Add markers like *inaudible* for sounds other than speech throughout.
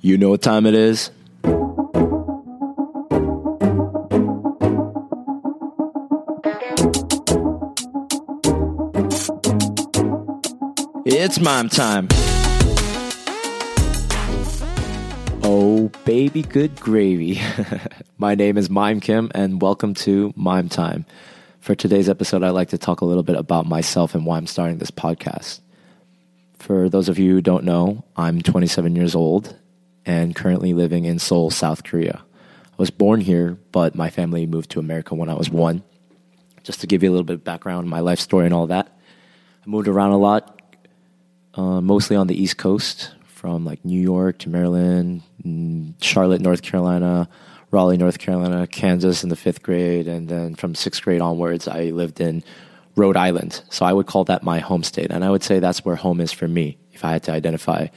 You know what time it is? It's mime time. Oh, baby, good gravy. *laughs* My name is Maim Kim, and welcome to Maim Time. For today's episode, I'd like to talk a little bit about myself and why I'm starting this podcast. For those of you who don't know, I'm 27 years old and currently living in Seoul, South Korea. I was born here, but my family moved to America when I was one. Just to give you a little bit of background, my life story, and all that. I moved around a lot, uh, mostly on the East Coast, from like New York to Maryland, mm, Charlotte, North Carolina, Raleigh, North Carolina, Kansas in the fifth grade, and then from sixth grade onwards, I lived in Rhode Island. So I would call that my home state, and I would say that's where home is for me if I had to identify.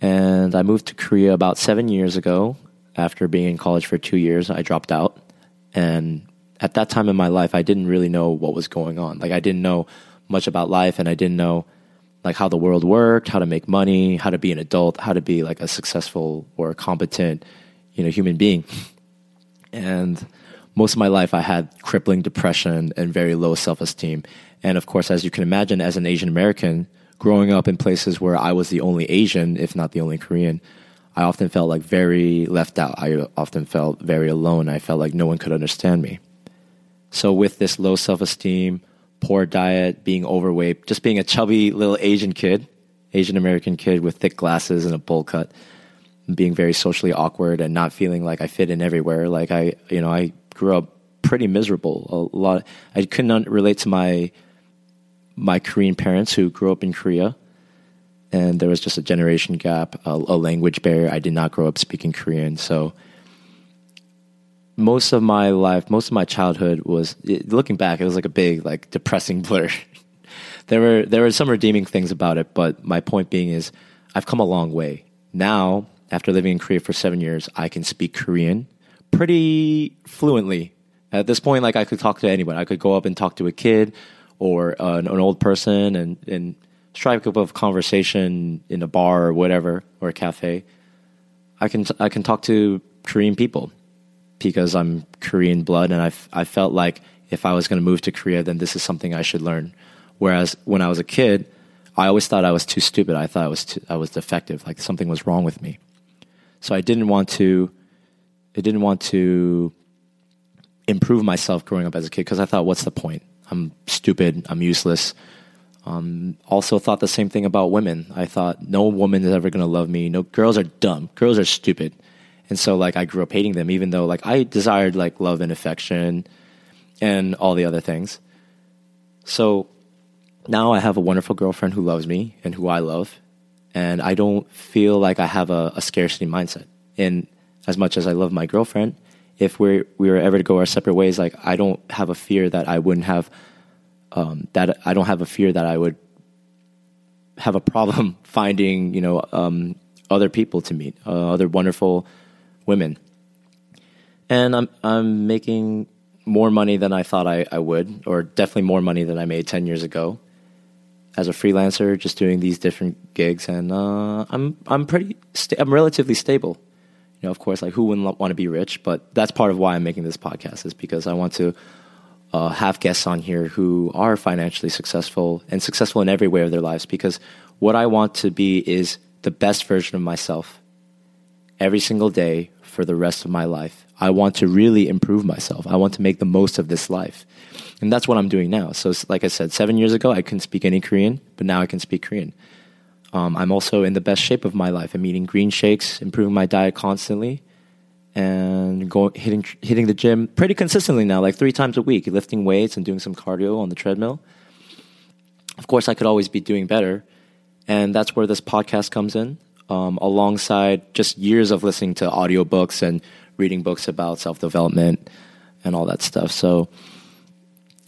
And I moved to Korea about seven years ago. After being in college for two years, I dropped out. And at that time in my life, I didn't really know what was going on. Like, I didn't know much about life, and I didn't know like how the world worked, how to make money, how to be an adult, how to be like a successful or competent, you know, human being. And most of my life, I had crippling depression and very low self esteem. And of course, as you can imagine, as an Asian American, growing up in places where I was the only Asian, if not the only Korean, I often felt like very left out. I often felt very alone. I felt like no one could understand me. So, with this low self esteem, poor diet, being overweight, just being a chubby little Asian kid, Asian American kid with thick glasses and a bowl cut, being very socially awkward and not feeling like I fit in everywhere. Like I, you know, I grew up pretty miserable. A lot. I couldn't relate to my my Korean parents who grew up in Korea, and there was just a generation gap, a, a language barrier. I did not grow up speaking Korean, so most of my life, most of my childhood was looking back. It was like a big, like depressing *laughs* blur. there were there were some redeeming things about it, but my point being is, I've come a long way. Now, after living in Korea for seven years, I can speak Korean pretty fluently. At this point, like I could talk to anyone. I could go up and talk to a kid or uh, an, an, old person and, and strike up a conversation in a bar or whatever or a cafe. I can I can talk to Korean people because I'm Korean blood, and I I felt like if I was going to move to Korea, then this is something I should learn. Whereas when I was a kid, I always thought I was too stupid. I thought I was too, I was defective, like something was wrong with me. So I didn't want to I didn't want to improve myself growing up as a kid because I thought, what's the point? I'm stupid. I'm useless. Um, also thought the same thing about women. I thought no woman is ever going to love me. No girls are dumb. Girls are stupid. And so like I grew up hating them, even though like I desired like love and affection and all the other things. So now I have a wonderful girlfriend who loves me and who I love. And I don't feel like I have a, a scarcity mindset. And as much as I love my girlfriend, if we we were ever to go our separate ways, like I don't have a fear that I wouldn't have um, that I don't have a fear that I would have a problem *laughs* finding you know um, other people to meet, uh, other wonderful women, and I'm I'm making more money than I thought I, I would, or definitely more money than I made ten years ago as a freelancer, just doing these different gigs, and uh, I'm I'm pretty sta- I'm relatively stable you know, of course, like who wouldn't want to be rich? But that's part of why I'm making this podcast is because I want to uh, have guests on here who are financially successful and successful in every way of their lives. Because what I want to be is the best version of myself every single day for the rest of my life. I want to really improve myself. I want to make the most of this life. And that's what I'm doing now. So, like I said, seven years ago, I couldn't speak any Korean, but now I can speak Korean. Um, I'm also in the best shape of my life. I'm eating green shakes, improving my diet constantly, and going hitting hitting the gym pretty consistently now, like three times a week, lifting weights and doing some cardio on the treadmill. Of course, I could always be doing better, and that's where this podcast comes in, um, alongside just years of listening to audiobooks and reading books about self development and all that stuff. So,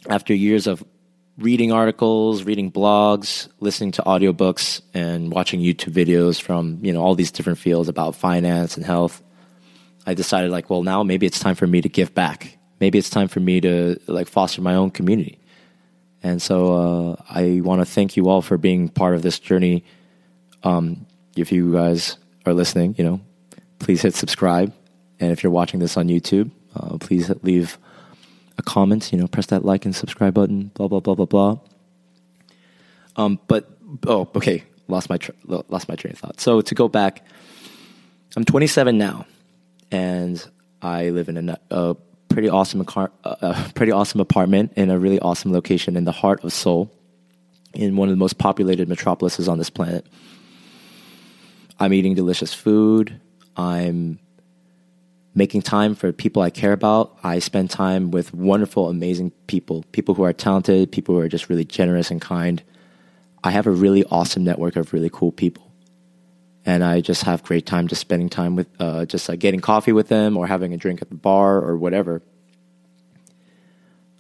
after years of reading articles, reading blogs, listening to audiobooks, and watching YouTube videos from you know all these different fields about finance and health, I decided like, well, now maybe it's time for me to give back. Maybe it's time for me to like foster my own community. And so uh, I want to thank you all for being part of this journey. Um, if you guys are listening, you know, please hit subscribe. And if you're watching this on YouTube, uh, please leave a comment. You know, press that like and subscribe button. Blah blah blah blah blah. Um, but oh, okay, lost my tra- lost my train of thought. So to go back, I'm 27 now, and I live in a, a pretty awesome car, a pretty awesome apartment in a really awesome location in the heart of Seoul, in one of the most populated metropolises on this planet. I'm eating delicious food. I'm making time for people I care about. I spend time with wonderful, amazing people, people who are talented, people who are just really generous and kind. I have a really awesome network of really cool people. And I just have great time just spending time with, uh, just like getting coffee with them or having a drink at the bar or whatever.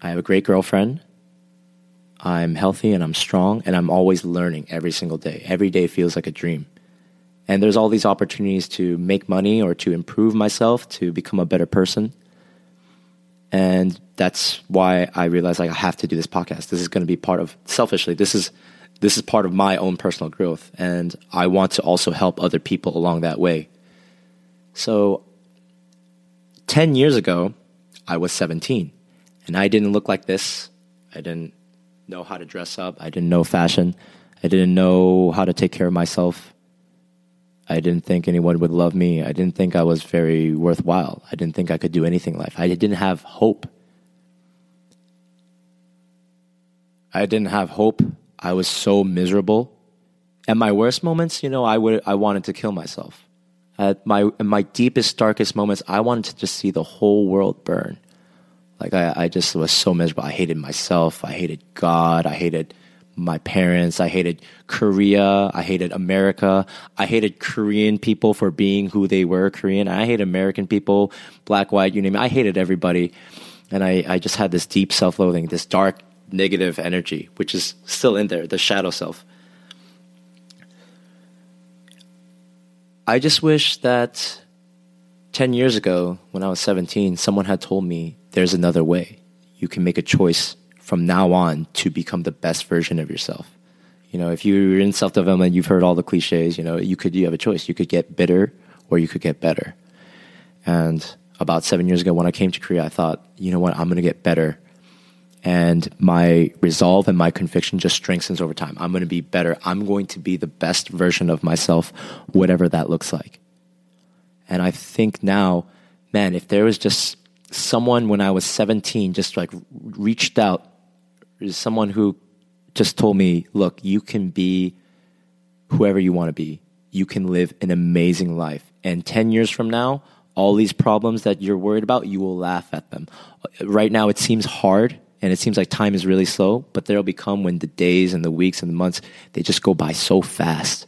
I have a great girlfriend. I'm healthy and I'm strong and I'm always learning every single day. Every day feels like a dream. And there's all these opportunities to make money or to improve myself, to become a better person. And that's why I realized like I have to do this podcast. This is going to be part of selfishly. This is this is part of my own personal growth and I want to also help other people along that way. So 10 years ago, I was 17 and I didn't look like this. I didn't know how to dress up. I didn't know fashion. I didn't know how to take care of myself. I didn't think anyone would love me. I didn't think I was very worthwhile. I didn't think I could do anything in life. I didn't have hope. I didn't have hope. I was so miserable. At my worst moments, you know, I would I wanted to kill myself. At my in my deepest, darkest moments, I wanted to just see the whole world burn. Like I, I just was so miserable. I hated myself. I hated God. I hated my parents. I hated Korea. I hated America. I hated Korean people for being who they were Korean. I hate American people, black, white, you name it. I hated everybody. And I, I just had this deep self loathing, this dark negative energy, which is still in there, the shadow self. I just wish that 10 years ago, when I was 17, someone had told me there's another way. You can make a choice from now on to become the best version of yourself. You know, if you're in self development, you've heard all the cliches. You know, you could you have a choice. You could get bitter or you could get better. And about seven years ago, when I came to Korea, I thought, you know what, I'm going to get better. And my resolve and my conviction just strengthens over time. I'm going to be better. I'm going to be the best version of myself, whatever that looks like. And I think now, man, if there was just someone when I was 17 just like reached out is someone who just told me, look, you can be whoever you want to be. You can live an amazing life. And 10 years from now, all these problems that you're worried about, you will laugh at them. Right now, it seems hard and it seems like time is really slow, but there'll become when the days and the weeks and the months, they just go by so fast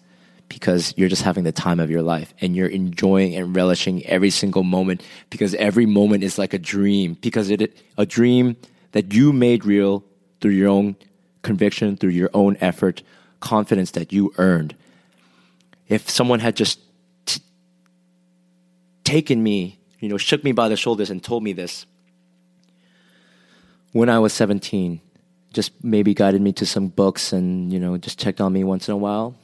because you're just having the time of your life and you're enjoying and relishing every single moment because every moment is like a dream because it a dream that you made real through your own conviction, through your own effort, confidence that you earned. If someone had just t- taken me, you know, shook me by the shoulders and told me this when I was 17, just maybe guided me to some books and, you know, just checked on me once in a while.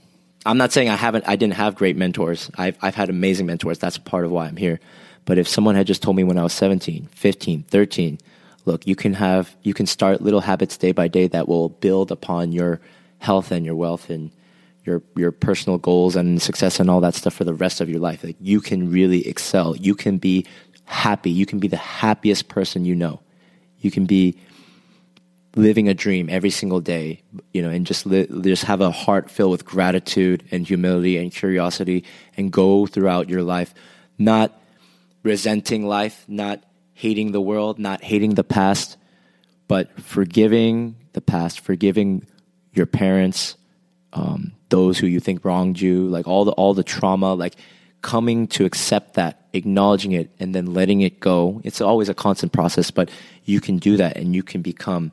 I'm not saying I haven't, I didn't have great mentors. I've, I've had amazing mentors. That's part of why I'm here. But if someone had just told me when I was 17, 15, 13, look, you can have you can start little habits day by day that will build upon your health and your wealth and your your personal goals and success and all that stuff for the rest of your life. Like you can really excel. You can be happy. You can be the happiest person you know. You can be living a dream every single day, you know, and just li- just have a heart filled with gratitude and humility and curiosity and go throughout your life not resenting life, not hating the world, not hating the past, but forgiving the past, forgiving your parents, um, those who you think wronged you, like all the all the trauma, like coming to accept that, acknowledging it, and then letting it go. It's always a constant process, but you can do that, and you can become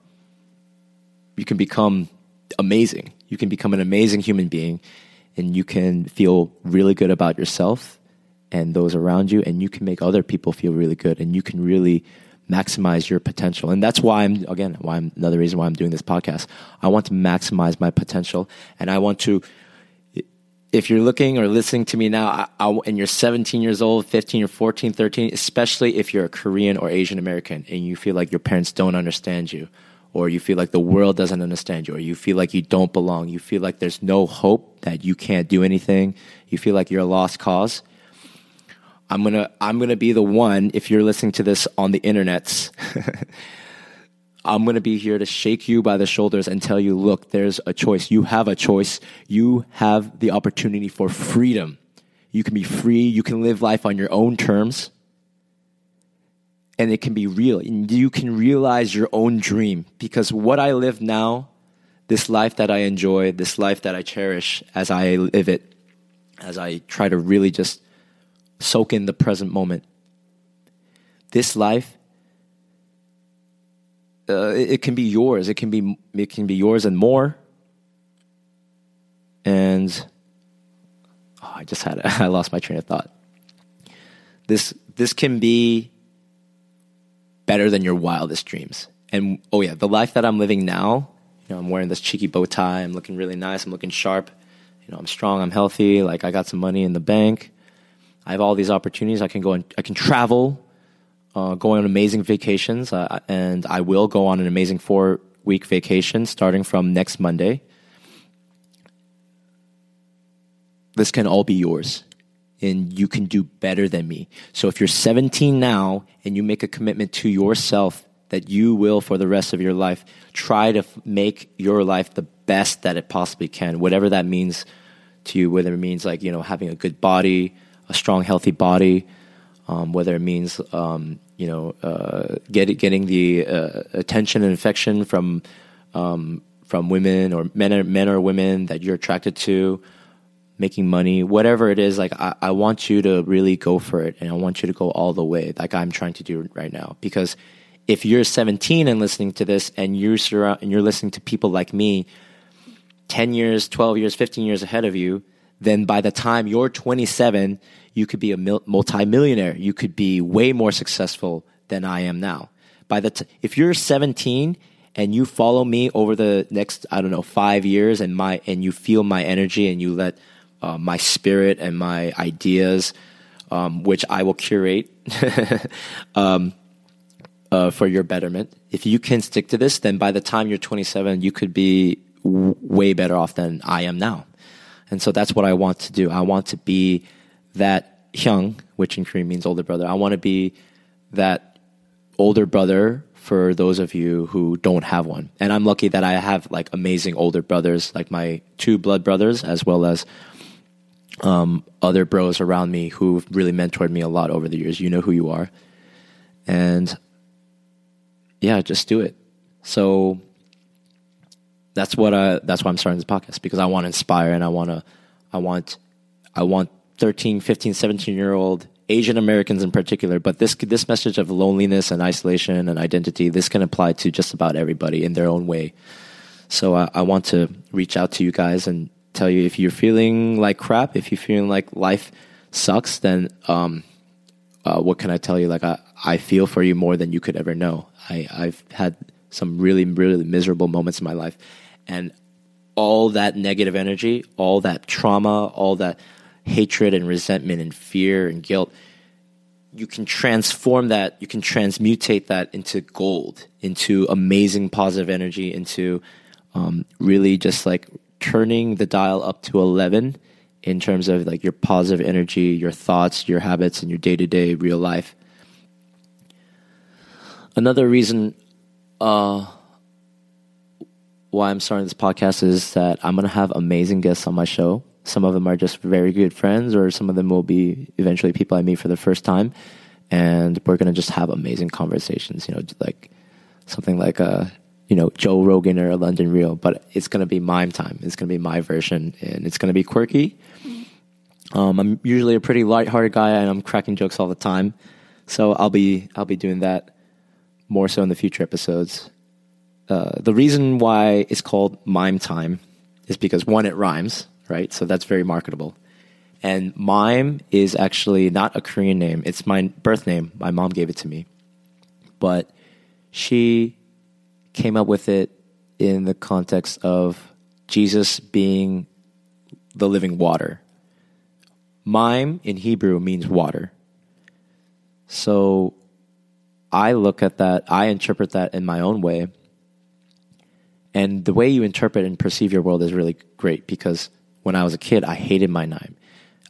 you can become amazing. You can become an amazing human being, and you can feel really good about yourself and those around you, and you can make other people feel really good, and you can really maximize your potential. And that's why I'm again why I'm another reason why I'm doing this podcast. I want to maximize my potential, and I want to if you're looking or listening to me now I, I, and you're 17 years old, 15 or 14, 13, especially if you're a Korean or Asian American and you feel like your parents don't understand you, or you feel like the world doesn't understand you, or you feel like you don't belong, you feel like there's no hope that you can't do anything, you feel like you're a lost cause. I'm gonna I'm gonna be the one if you're listening to this on the internets. *laughs* I'm to be here to shake you by the shoulders and tell you, look, there's a choice. You have a choice. You have the opportunity for freedom. You can be free. You can live life on your own terms. And it can be real. You can realize your own dream. Because what I live now, this life that I enjoy, this life that I cherish as I live it, as I try to really just soak in the present moment, this life uh, it, it, can be yours. It can be it can be yours and more. And oh, I just had *laughs* I lost my train of thought. This this can be better than your wildest dreams. And oh yeah, the life that I'm living now. You know, I'm wearing this cheeky bow tie. I'm looking really nice. I'm looking sharp. You know, I'm strong. I'm healthy. Like I got some money in the bank. I have all these opportunities. I can go and I can travel uh, going on amazing vacations, uh, and I will go on an amazing four week vacation starting from next Monday. This can all be yours, and you can do better than me. So if you're 17 now and you make a commitment to yourself that you will for the rest of your life, try to f- make your life the best that it possibly can, whatever that means to you, whether it means like, you know, having a good body, a strong, healthy body, um, whether it means um, you know, uh, get, getting the uh, attention and affection from um, from women or men or men or women that you're attracted to, making money, whatever it is. Like I, I want you to really go for it, and I want you to go all the way, like I'm trying to do right now. Because if you're 17 and listening to this, and you're surround, and you're listening to people like me, 10 years, 12 years, 15 years ahead of you, then by the time you're 27 you could be a mil- multimillionaire. You could be way more successful than I am now. By the t- if you're 17 and you follow me over the next I don't know five years and my and you feel my energy and you let uh, my spirit and my ideas, um, which I will curate *laughs* um, uh, for your betterment. If you can stick to this, then by the time you're 27, you could be w- way better off than I am now. And so that's what I want to do. I want to be that Hyung, which in Korean means older brother. I want to be that older brother for those of you who don't have one. And I'm lucky that I have like amazing older brothers, like my two blood brothers, as well as um, other bros around me who've really mentored me a lot over the years. You know who you are. And yeah, just do it. So that's what I that's why I'm starting this podcast because I want to inspire and I want to I want I want 13, 15, 17 year old Asian Americans in particular, but this this message of loneliness and isolation and identity this can apply to just about everybody in their own way. So I, I want to reach out to you guys and tell you if you're feeling like crap, if you're feeling like life sucks, then um, uh, what can I tell you? Like I, I feel for you more than you could ever know. I, I've had some really really miserable moments in my life, and all that negative energy, all that trauma, all that hatred and resentment and fear and guilt, you can transform that, you can transmutate that into gold, into amazing positive energy, into um, really just like turning the dial up to 11 in terms of like your positive energy, your thoughts, your habits, and your day to day real life. Another reason uh, why I'm starting this podcast is that I'm going to have amazing guests on my show. Some of them are just very good friends, or some of them will be eventually people I meet for the first time. And we're going to just have amazing conversations, you know, like something like a, you know, Joe Rogan or a London Real, but it's going to be mime time. It's going to be my version and it's going to be quirky. Um, I'm usually a pretty lighthearted guy and I'm cracking jokes all the time. So I'll be, I'll be doing that more so in the future episodes. Uh, the reason why it's called mime time is because one, it rhymes right? So that's very marketable. And Maim is actually not a Korean name. It's my birth name. My mom gave it to me. But she came up with it in the context of Jesus being the living water. mime in Hebrew means water. So I look at that, I interpret that in my own way. And the way you interpret and perceive your world is really great because when I was a kid, I hated my name.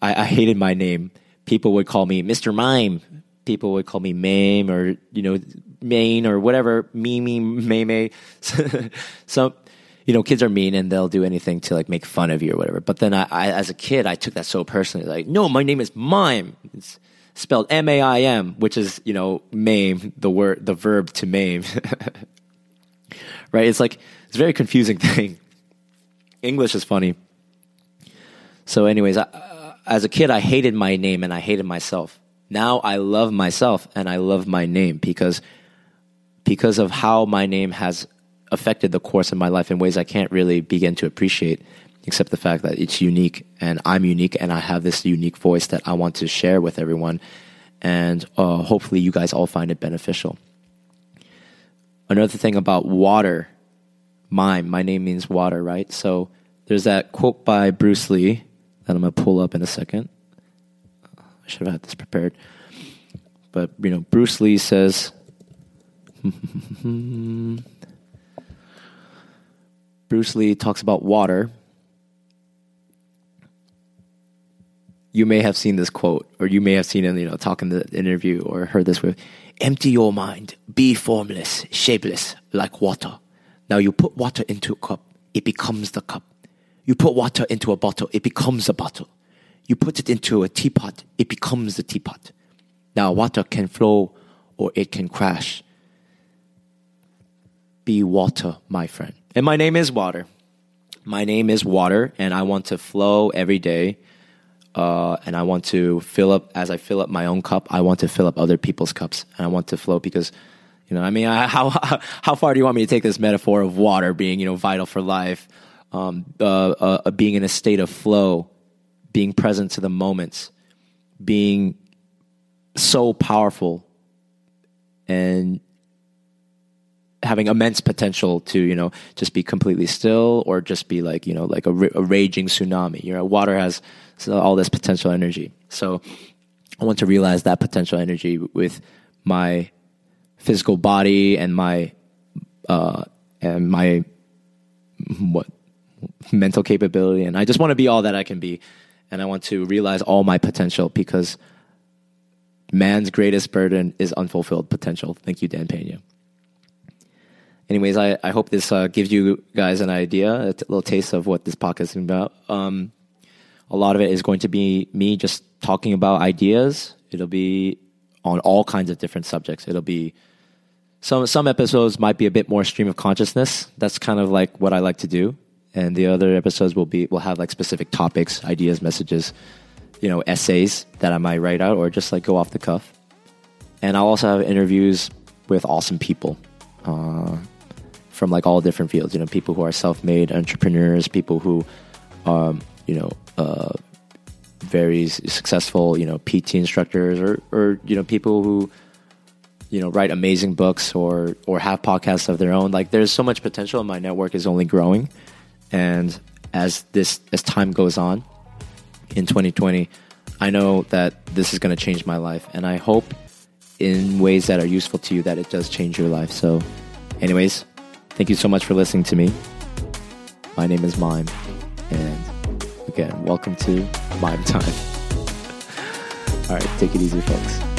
I, I hated my name. People would call me Mr. Maim. People would call me Mame or, you know, Maine or whatever, Mimi, Meme. so, you know, kids are mean and they'll do anything to like make fun of you or whatever. But then I, I as a kid, I took that so personally. Like, no, my name is Mime. It's spelled M A I M, which is, you know, maim, the word, the verb to maim. *laughs* right? It's like, it's a very confusing *laughs* thing. English is funny. So, anyways, I, as a kid, I hated my name and I hated myself. Now I love myself and I love my name because because of how my name has affected the course of my life in ways I can't really begin to appreciate, except the fact that it's unique and I'm unique and I have this unique voice that I want to share with everyone. And uh, hopefully, you guys all find it beneficial. Another thing about water, mime, my name means water, right? So there's that quote by Bruce Lee that I'm going to pull up in a second. I should have had this prepared. But, you know, Bruce Lee says, *laughs* Bruce Lee talks about water. You may have seen this quote, or you may have seen him, you know, talk in the interview or heard this with empty your mind, be formless, shapeless, like water. Now you put water into a cup, it becomes the cup. You put water into a bottle, it becomes a bottle. You put it into a teapot, it becomes a teapot. Now water can flow or it can crash. Be water, my friend. And my name is Water. My name is Water, and I want to flow every day. Uh, and I want to fill up as I fill up my own cup. I want to fill up other people's cups, and I want to flow because, you know, I mean, I, *laughs* how how far do you want me to take this metaphor of water being, you know, vital for life, um, uh, uh, being in a state of flow, being present to the moments, being so powerful, and having immense potential to you know just be completely still or just be like you know like a, a raging tsunami. You know water has all this potential energy. So i want to realize that potential energy with my physical body and my uh and my what mental capability. And i just want to be all that i can be. And i want to realize all my potential because man's greatest burden is unfulfilled potential. Thank you dan pena anyways, I, I hope this uh, gives you guys an idea, a little taste of what this podcast is about. Um, a lot of it is going to be me just talking about ideas. It'll be on all kinds of different subjects. It'll be some some episodes might be a bit more stream of consciousness. That's kind of like what I like to do. And the other episodes will be will have like specific topics, ideas, messages, you know, essays that I might write out or just like go off the cuff. And I'll also have interviews with awesome people. Uh, from like all different fields. You know, people who are self-made entrepreneurs, people who, are you know, uh, very successful, you know, PT instructors, or or you know, people who, you know, write amazing books or or have podcasts of their own. Like, there's so much potential, and my network is only growing. And as this as time goes on, in 2020, I know that this is going to change my life, and I hope in ways that are useful to you that it does change your life. So, anyways, Thank you so much for listening to me. My name is Maim, and again, welcome to Maim Time. *laughs* All right, take it easy, folks.